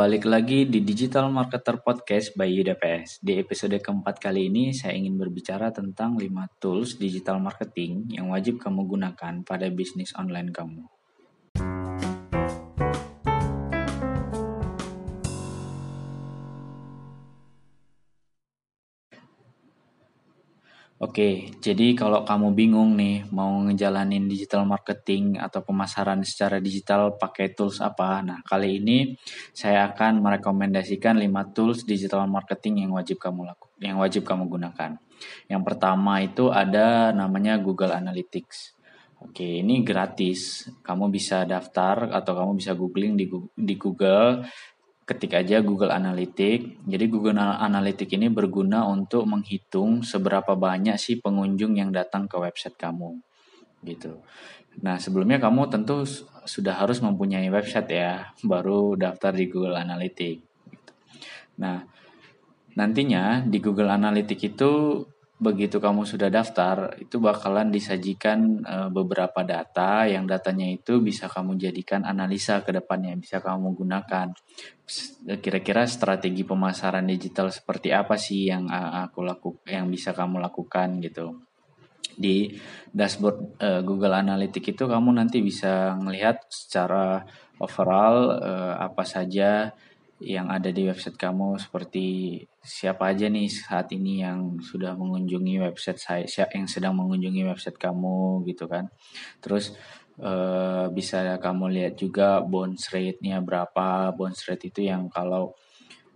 Balik lagi di Digital Marketer Podcast by UDPS. Di episode keempat kali ini saya ingin berbicara tentang 5 tools digital marketing yang wajib kamu gunakan pada bisnis online kamu. Oke, jadi kalau kamu bingung nih mau ngejalanin digital marketing atau pemasaran secara digital pakai tools apa? Nah, kali ini saya akan merekomendasikan 5 tools digital marketing yang wajib kamu lakukan, yang wajib kamu gunakan. Yang pertama itu ada namanya Google Analytics. Oke, ini gratis. Kamu bisa daftar atau kamu bisa googling di Google ketik aja Google Analytics. Jadi Google Analytics ini berguna untuk menghitung seberapa banyak sih pengunjung yang datang ke website kamu. Gitu. Nah, sebelumnya kamu tentu sudah harus mempunyai website ya, baru daftar di Google Analytics. Gitu. Nah, nantinya di Google Analytics itu begitu kamu sudah daftar, itu bakalan disajikan e, beberapa data yang datanya itu bisa kamu jadikan analisa ke depannya, bisa kamu gunakan. Kira-kira strategi pemasaran digital seperti apa sih yang aku lakukan, yang bisa kamu lakukan gitu. Di dashboard e, Google Analytics itu kamu nanti bisa melihat secara overall e, apa saja yang ada di website kamu seperti siapa aja nih saat ini yang sudah mengunjungi website saya yang sedang mengunjungi website kamu gitu kan. Terus uh, bisa kamu lihat juga bounce rate-nya berapa. Bounce rate itu yang kalau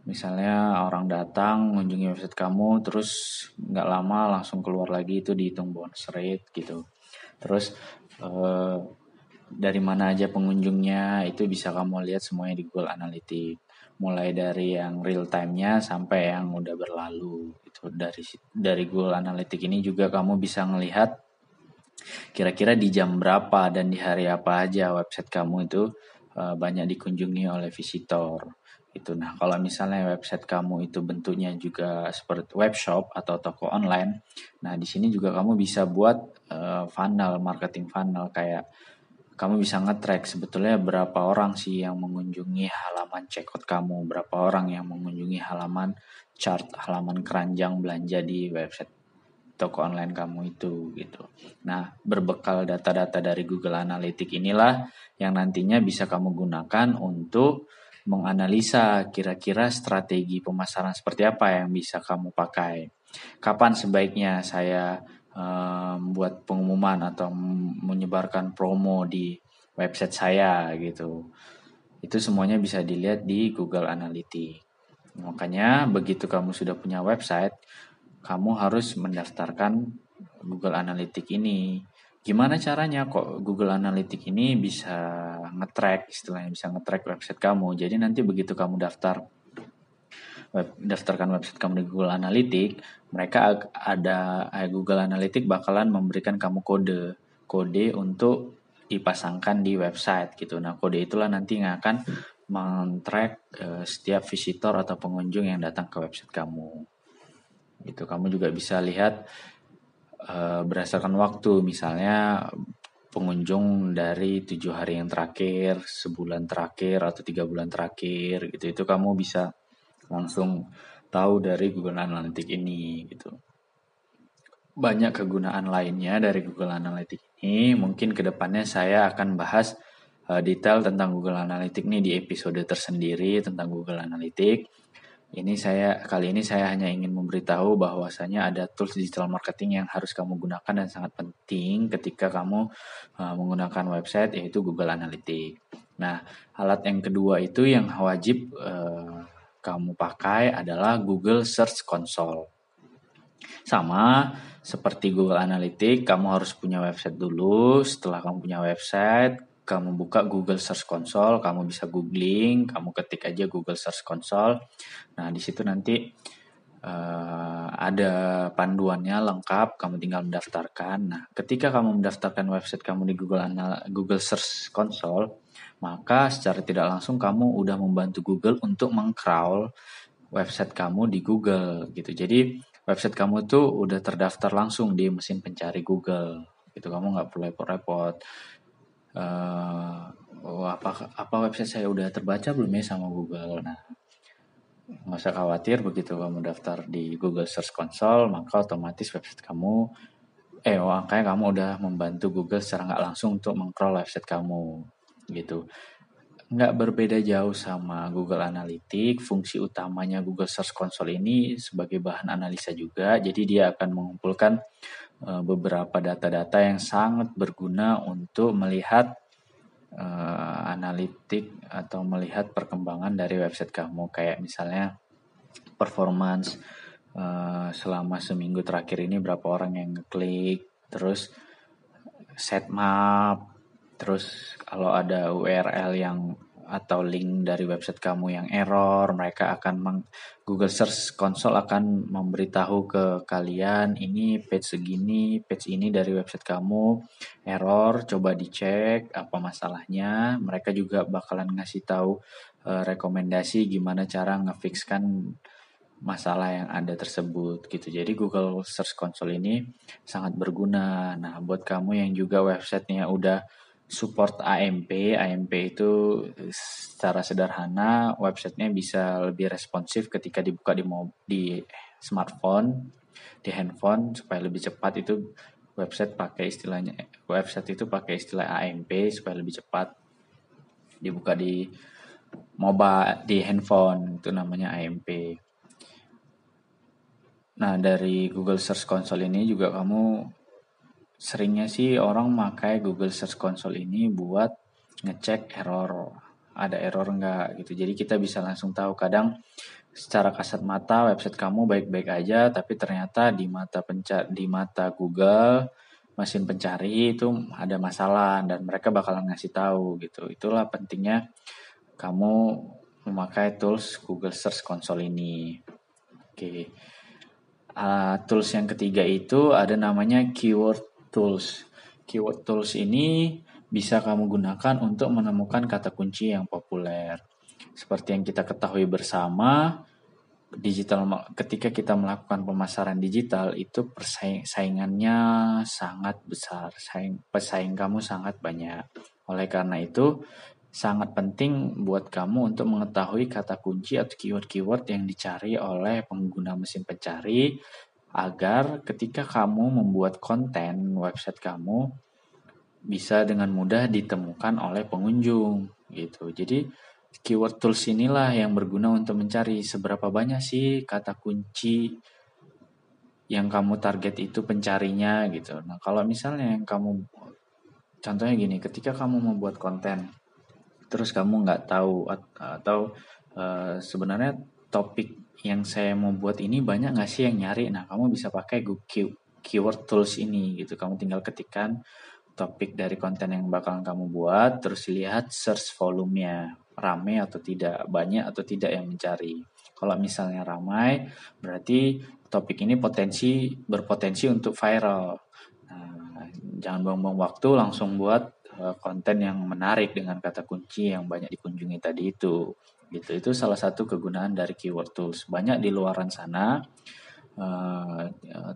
misalnya orang datang mengunjungi website kamu terus nggak lama langsung keluar lagi itu dihitung bounce rate gitu. Terus uh, dari mana aja pengunjungnya itu bisa kamu lihat semuanya di Google Analytics mulai dari yang real time-nya sampai yang udah berlalu itu dari dari Google Analytics ini juga kamu bisa melihat kira-kira di jam berapa dan di hari apa aja website kamu itu uh, banyak dikunjungi oleh visitor itu nah kalau misalnya website kamu itu bentuknya juga seperti webshop atau toko online nah di sini juga kamu bisa buat uh, funnel marketing funnel kayak kamu bisa nge-track sebetulnya berapa orang sih yang mengunjungi halaman checkout kamu, berapa orang yang mengunjungi halaman chart, halaman keranjang belanja di website toko online kamu itu gitu. Nah, berbekal data-data dari Google Analytics inilah yang nantinya bisa kamu gunakan untuk menganalisa kira-kira strategi pemasaran seperti apa yang bisa kamu pakai. Kapan sebaiknya saya membuat um, pengumuman atau menyebarkan promo di website saya gitu. Itu semuanya bisa dilihat di Google Analytics. Makanya begitu kamu sudah punya website, kamu harus mendaftarkan Google Analytics ini. Gimana caranya kok Google Analytics ini bisa nge-track istilahnya bisa nge-track website kamu. Jadi nanti begitu kamu daftar web, daftarkan website kamu di Google Analytics, mereka ada eh, Google Analytics bakalan memberikan kamu kode kode untuk dipasangkan di website gitu. Nah kode itulah nanti yang akan men-track eh, setiap visitor atau pengunjung yang datang ke website kamu. Itu kamu juga bisa lihat eh, berdasarkan waktu, misalnya pengunjung dari tujuh hari yang terakhir, sebulan terakhir atau tiga bulan terakhir gitu. Itu kamu bisa langsung tahu dari Google Analytics ini gitu. Banyak kegunaan lainnya dari Google Analytics ini. Mungkin ke depannya saya akan bahas uh, detail tentang Google Analytics ini di episode tersendiri tentang Google Analytics. Ini saya kali ini saya hanya ingin memberitahu bahwasanya ada tools digital marketing yang harus kamu gunakan dan sangat penting ketika kamu uh, menggunakan website yaitu Google Analytics. Nah, alat yang kedua itu yang wajib uh, kamu pakai adalah Google Search Console. Sama seperti Google Analytics, kamu harus punya website dulu. Setelah kamu punya website, kamu buka Google Search Console, kamu bisa googling, kamu ketik aja Google Search Console. Nah, di situ nanti uh, ada panduannya lengkap, kamu tinggal mendaftarkan. Nah, ketika kamu mendaftarkan website kamu di Google Anal Google Search Console, maka secara tidak langsung kamu udah membantu Google untuk mengcrawl website kamu di Google gitu. Jadi website kamu tuh udah terdaftar langsung di mesin pencari Google gitu. Kamu nggak perlu repot-repot. uh, oh, apa apa website saya udah terbaca belum ya sama Google. Nah, nggak usah khawatir begitu kamu daftar di Google Search Console maka otomatis website kamu eh makanya kamu udah membantu Google secara nggak langsung untuk mengcrawl website kamu gitu. Nggak berbeda jauh sama Google Analytics. Fungsi utamanya Google Search Console ini sebagai bahan analisa juga. Jadi dia akan mengumpulkan uh, beberapa data-data yang sangat berguna untuk melihat uh, analitik atau melihat perkembangan dari website kamu. Kayak misalnya performance uh, selama seminggu terakhir ini berapa orang yang ngeklik terus set map terus kalau ada URL yang atau link dari website kamu yang error, mereka akan meng, Google Search Console akan memberitahu ke kalian ini page segini, page ini dari website kamu error, coba dicek apa masalahnya. Mereka juga bakalan ngasih tahu uh, rekomendasi gimana cara ngefixkan masalah yang ada tersebut gitu. Jadi Google Search Console ini sangat berguna. Nah, buat kamu yang juga websitenya udah support AMP. AMP itu secara sederhana websitenya bisa lebih responsif ketika dibuka di di smartphone, di handphone supaya lebih cepat itu website pakai istilahnya website itu pakai istilah AMP supaya lebih cepat dibuka di mobile di handphone itu namanya AMP. Nah, dari Google Search Console ini juga kamu seringnya sih orang pakai Google Search Console ini buat ngecek error. Ada error enggak gitu. Jadi kita bisa langsung tahu kadang secara kasat mata website kamu baik-baik aja tapi ternyata di mata pencar di mata Google mesin pencari itu ada masalah dan mereka bakalan ngasih tahu gitu. Itulah pentingnya kamu memakai tools Google Search Console ini. Oke. Uh, tools yang ketiga itu ada namanya keyword tools. Keyword tools ini bisa kamu gunakan untuk menemukan kata kunci yang populer. Seperti yang kita ketahui bersama, digital ketika kita melakukan pemasaran digital itu persaingannya sangat besar, saing pesaing kamu sangat banyak. Oleh karena itu, sangat penting buat kamu untuk mengetahui kata kunci atau keyword-keyword yang dicari oleh pengguna mesin pencari agar ketika kamu membuat konten website kamu bisa dengan mudah ditemukan oleh pengunjung gitu. Jadi keyword tools inilah yang berguna untuk mencari seberapa banyak sih kata kunci yang kamu target itu pencarinya gitu. Nah, kalau misalnya yang kamu contohnya gini, ketika kamu membuat konten terus kamu nggak tahu atau uh, sebenarnya topik yang saya mau buat ini banyak nggak sih yang nyari? Nah, kamu bisa pakai Google keyword tools ini gitu. Kamu tinggal ketikkan topik dari konten yang bakalan kamu buat, terus lihat search volumenya rame atau tidak, banyak atau tidak yang mencari. Kalau misalnya ramai, berarti topik ini potensi berpotensi untuk viral. Nah, jangan buang-buang waktu, langsung buat uh, konten yang menarik dengan kata kunci yang banyak dikunjungi tadi itu gitu. Itu salah satu kegunaan dari keyword tools. Banyak di luaran sana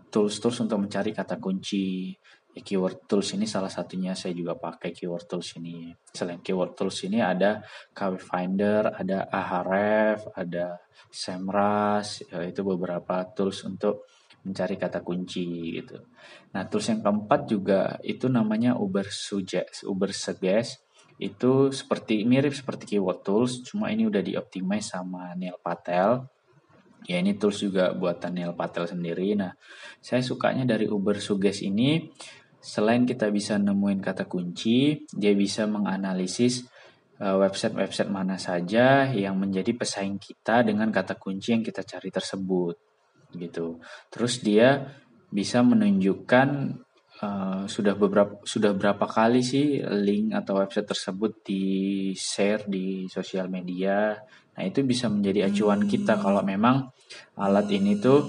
tools-tools untuk mencari kata kunci. Ya, keyword tools ini salah satunya saya juga pakai keyword tools ini. Selain keyword tools ini ada KW Finder ada Ahref ada Semrush ya, itu beberapa tools untuk mencari kata kunci gitu. Nah, tools yang keempat juga itu namanya Uber Suggest, Uber Suggest itu seperti mirip seperti keyword tools cuma ini udah dioptimize sama Neil Patel. Ya ini tools juga buatan Neil Patel sendiri. Nah saya sukanya dari Uber Suggest ini. Selain kita bisa nemuin kata kunci dia bisa menganalisis eh, website-website mana saja yang menjadi pesaing kita dengan kata kunci yang kita cari tersebut gitu. Terus dia bisa menunjukkan Uh, sudah beberapa sudah berapa kali sih link atau website tersebut di share di sosial media. Nah, itu bisa menjadi acuan kita kalau memang alat ini tuh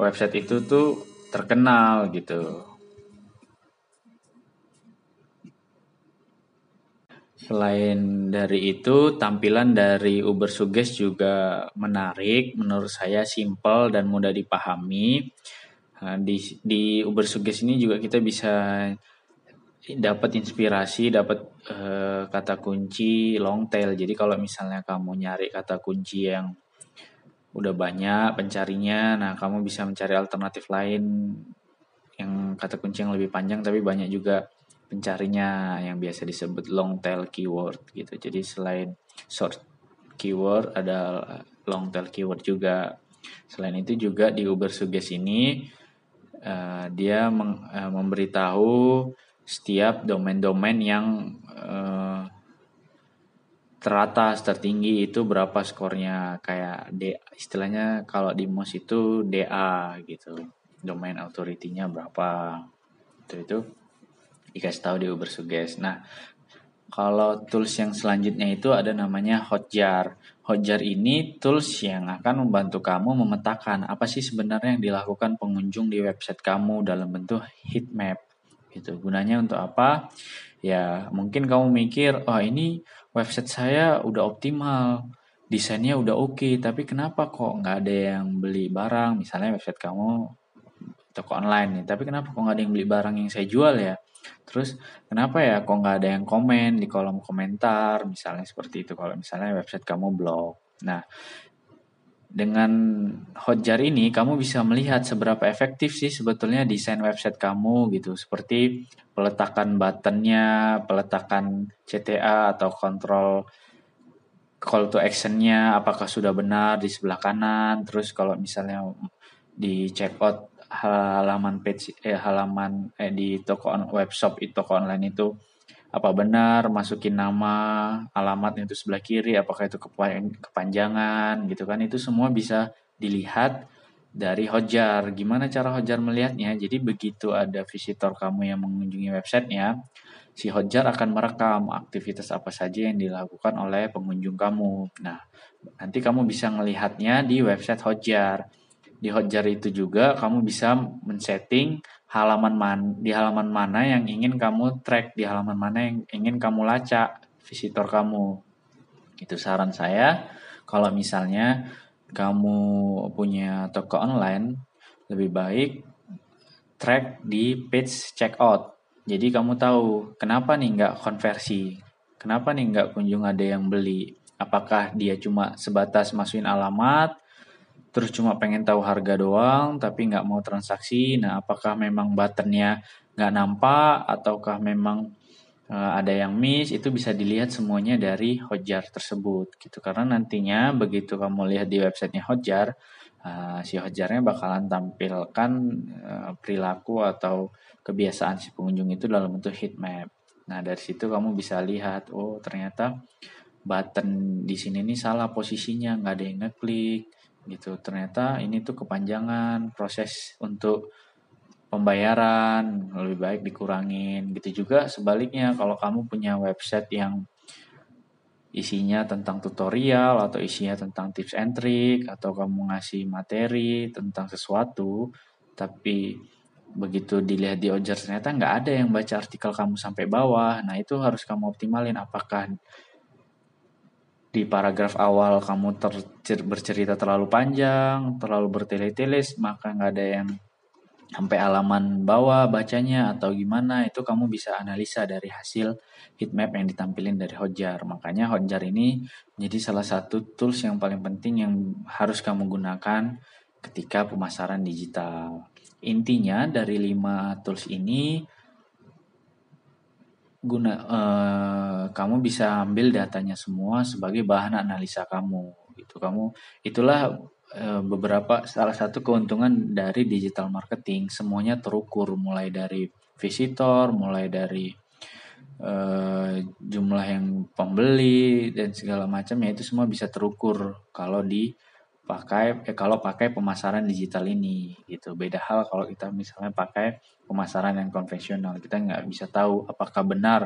website itu tuh terkenal gitu. Selain dari itu, tampilan dari Uber Suggest juga menarik, menurut saya simple dan mudah dipahami. Nah, di di Uber Suggest ini juga kita bisa dapat inspirasi, dapat uh, kata kunci long tail. Jadi kalau misalnya kamu nyari kata kunci yang udah banyak pencarinya, nah kamu bisa mencari alternatif lain yang kata kunci yang lebih panjang tapi banyak juga pencarinya yang biasa disebut long tail keyword gitu. Jadi selain short keyword ada long tail keyword juga. Selain itu juga di Uber Suggest ini uh, dia meng, uh, memberitahu setiap domain-domain yang uh, teratas tertinggi itu berapa skornya. Kayak D istilahnya kalau di MOS itu DA gitu. Domain authority-nya berapa. Itu itu. Dikasih tahu di Uber Suggest. Nah kalau tools yang selanjutnya itu ada namanya Hotjar. Hotjar ini tools yang akan membantu kamu memetakan apa sih sebenarnya yang dilakukan pengunjung di website kamu dalam bentuk heat map gitu. Gunanya untuk apa? Ya mungkin kamu mikir, oh ini website saya udah optimal, desainnya udah oke, okay, tapi kenapa kok nggak ada yang beli barang? Misalnya website kamu toko online nih, tapi kenapa kok nggak ada yang beli barang yang saya jual ya? Terus kenapa ya kok nggak ada yang komen di kolom komentar, misalnya seperti itu kalau misalnya website kamu blog. Nah, dengan Hotjar ini kamu bisa melihat seberapa efektif sih sebetulnya desain website kamu gitu. Seperti peletakan buttonnya, peletakan CTA atau kontrol call to actionnya apakah sudah benar di sebelah kanan. Terus kalau misalnya di check halaman page eh, halaman eh, di toko on, webshop itu toko online itu apa benar masukin nama alamatnya itu sebelah kiri apakah itu kepanjangan gitu kan. Itu semua bisa dilihat dari Hotjar gimana cara Hotjar melihatnya? Jadi begitu ada visitor kamu yang mengunjungi websitenya si Hotjar akan merekam aktivitas apa saja yang dilakukan oleh pengunjung kamu. Nah nanti kamu bisa melihatnya di website Hotjar di Hotjar itu juga kamu bisa men-setting halaman man di halaman mana yang ingin kamu track, di halaman mana yang ingin kamu lacak visitor kamu. Itu saran saya. Kalau misalnya kamu punya toko online, lebih baik track di page checkout. Jadi kamu tahu kenapa nih nggak konversi, kenapa nih nggak kunjung ada yang beli. Apakah dia cuma sebatas masukin alamat, terus cuma pengen tahu harga doang tapi nggak mau transaksi. Nah apakah memang buttonnya nggak nampak ataukah memang uh, ada yang miss itu bisa dilihat semuanya dari Hotjar tersebut gitu. Karena nantinya begitu kamu lihat di websitenya Hotjar uh, si Hotjarnya bakalan tampilkan uh, perilaku atau kebiasaan si pengunjung itu dalam bentuk heat map. Nah dari situ kamu bisa lihat oh ternyata button di sini nih salah posisinya nggak ada yang ngeklik gitu. Ternyata ini tuh kepanjangan proses untuk pembayaran lebih baik dikurangin gitu juga sebaliknya. Kalau kamu punya website yang isinya tentang tutorial atau isinya tentang tips and trick atau kamu ngasih materi tentang sesuatu tapi begitu dilihat di Ojar ternyata nggak ada yang baca artikel kamu sampai bawah nah itu harus kamu optimalin apakah di paragraf awal kamu ter bercerita terlalu panjang, terlalu bertele-tele, maka nggak ada yang sampai halaman bawah bacanya atau gimana itu kamu bisa analisa dari hasil heatmap yang ditampilin dari Hotjar. Makanya Hotjar ini menjadi salah satu tools yang paling penting yang harus kamu gunakan ketika pemasaran digital. Intinya dari lima tools ini guna uh, kamu bisa ambil datanya semua sebagai bahan analisa kamu itu kamu itulah uh, beberapa salah satu keuntungan dari digital marketing. Semuanya terukur mulai dari visitor mulai dari uh, jumlah yang pembeli dan segala macam ya itu semua bisa terukur. Kalau di pakai eh, kalau pakai pemasaran digital ini gitu. Beda hal kalau kita misalnya pakai pemasaran yang konvensional. Kita nggak bisa tahu apakah benar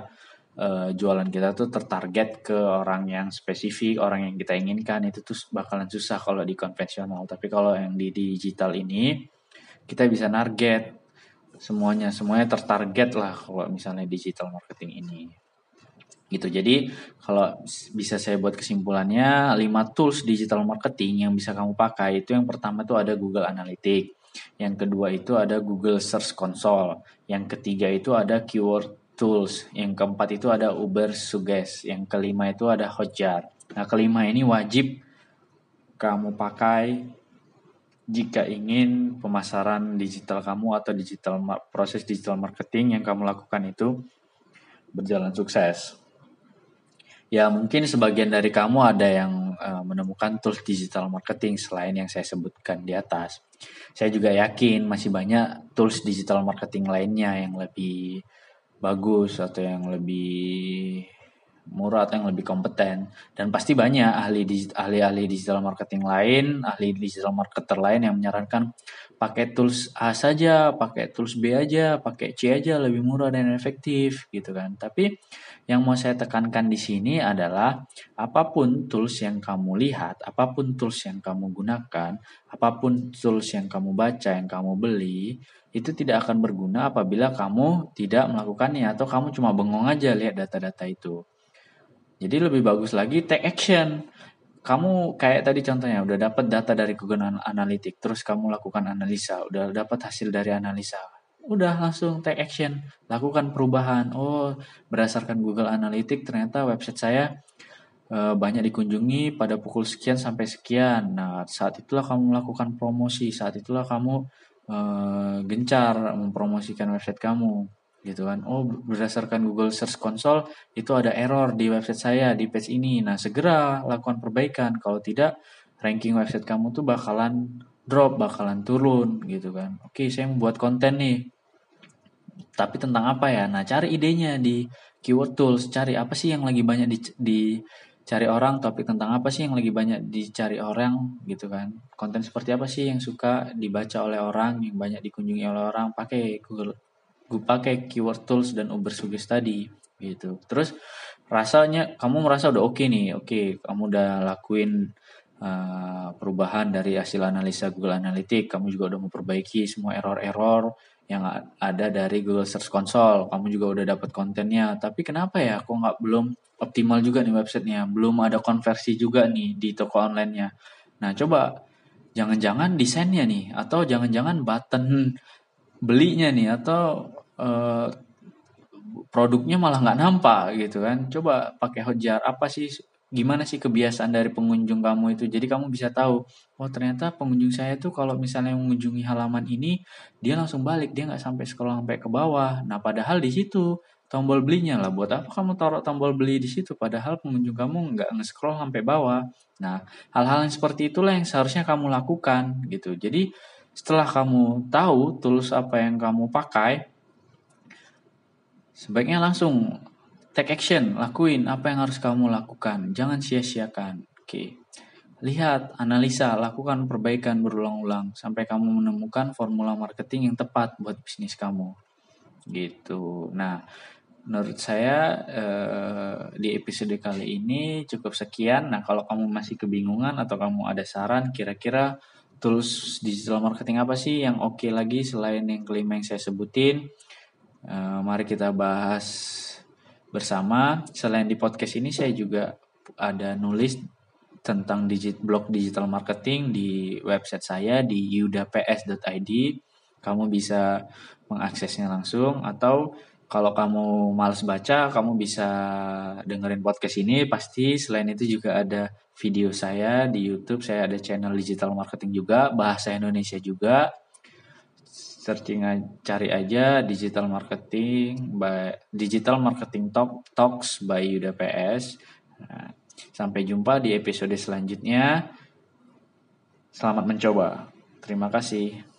uh, jualan kita tuh tertarget ke orang yang spesifik orang yang kita inginkan. Itu tuh bakalan susah kalau di konvensional. Tapi kalau yang di digital ini kita bisa target semuanya. Semuanya tertarget lah kalau misalnya digital marketing ini gitu. Jadi kalau bisa saya buat kesimpulannya 5 tools digital marketing yang bisa kamu pakai itu yang pertama itu ada Google Analytics, yang kedua itu ada Google Search Console, yang ketiga itu ada keyword Tools. Yang keempat itu ada Uber Suggest. Yang kelima itu ada Hotjar. Nah, kelima ini wajib kamu pakai jika ingin pemasaran digital kamu atau digital proses digital marketing yang kamu lakukan itu berjalan sukses. Ya mungkin sebagian dari kamu ada yang uh, menemukan tools digital marketing selain yang saya sebutkan di atas. Saya juga yakin masih banyak tools digital marketing lainnya yang lebih bagus atau yang lebih murah atau yang lebih kompeten dan pasti banyak ahli ahli ahli digital marketing lain ahli digital marketer lain yang menyarankan pakai tools A saja pakai tools B aja pakai C aja lebih murah dan efektif gitu kan tapi yang mau saya tekankan di sini adalah apa pun tools yang kamu lihat apa pun tools yang kamu gunakan apa pun tools yang kamu baca yang kamu beli itu tidak akan berguna apabila kamu tidak melakukannya atau kamu cuma bengong aja lihat data-data itu jadi lebih bagus lagi take action. Kamu kayak tadi contohnya udah dapat data dari Google Analytics, terus kamu lakukan analisa, udah dapat hasil dari analisa. Udah langsung take action, lakukan perubahan. Oh, berdasarkan Google Analytics ternyata website saya e, banyak dikunjungi pada pukul sekian sampai sekian. Nah, saat itulah kamu melakukan promosi, saat itulah kamu e, gencar mempromosikan website kamu gitu kan. Oh, berdasarkan Google Search Console itu ada error di website saya di page ini. Nah, segera lakukan perbaikan. Kalau tidak, ranking website kamu tuh bakalan drop, bakalan turun gitu kan. Oke, saya membuat konten nih. Tapi tentang apa ya? Nah, cari idenya di keyword tools, cari apa sih yang lagi banyak di, di cari orang topik tentang apa sih yang lagi banyak dicari orang gitu kan konten seperti apa sih yang suka dibaca oleh orang yang banyak dikunjungi oleh orang pakai Google gue pakai keyword tools dan Uber Suggest tadi gitu. Terus rasanya kamu merasa udah oke okay nih, oke okay, kamu udah lakuin uh, perubahan dari hasil analisa Google Analytics, kamu juga udah memperbaiki semua error-error yang ada dari Google Search Console, kamu juga udah dapat kontennya. Tapi kenapa ya, kok nggak belum optimal juga nih websitenya, belum ada konversi juga nih di toko online-nya. Nah coba jangan-jangan desainnya nih, atau jangan-jangan button belinya nih, atau uh, produknya malah nggak nampak gitu kan. Coba pakai Hotjar apa sih gimana sih kebiasaan dari pengunjung kamu itu. Jadi kamu bisa tahu, oh ternyata pengunjung saya tuh kalau misalnya mengunjungi halaman ini dia langsung balik, dia nggak sampai scroll sampai ke bawah. Nah, padahal di situ tombol belinya lah. Buat apa kamu taruh tombol beli di situ padahal pengunjung kamu nggak nge-scroll sampai bawah. Nah, hal-hal yang seperti itulah yang seharusnya kamu lakukan gitu. Jadi setelah kamu tahu tools apa yang kamu pakai, Sebaiknya langsung take action, lakuin apa yang harus kamu lakukan. Jangan sia-siakan. Oke. Lihat, analisa, lakukan perbaikan berulang-ulang sampai kamu menemukan formula marketing yang tepat buat bisnis kamu. Gitu. Nah, menurut saya eh, di episode kali ini cukup sekian. Nah, kalau kamu masih kebingungan atau kamu ada saran kira-kira tools digital marketing apa sih yang oke okay lagi selain yang kelima yang saya sebutin? Uh, mari kita bahas bersama. Selain di podcast ini saya juga ada nulis tentang digit blog digital marketing di website saya di yudaps.id. Kamu bisa mengaksesnya langsung atau kalau kamu males baca, kamu bisa dengerin podcast ini. Pasti selain itu juga ada video saya di YouTube. Saya ada channel digital marketing juga, bahasa Indonesia juga searching cari aja digital marketing by digital marketing talk talks by Yuda. Nah, sampai jumpa di episode selanjutnya. Selamat mencoba. Terima kasih.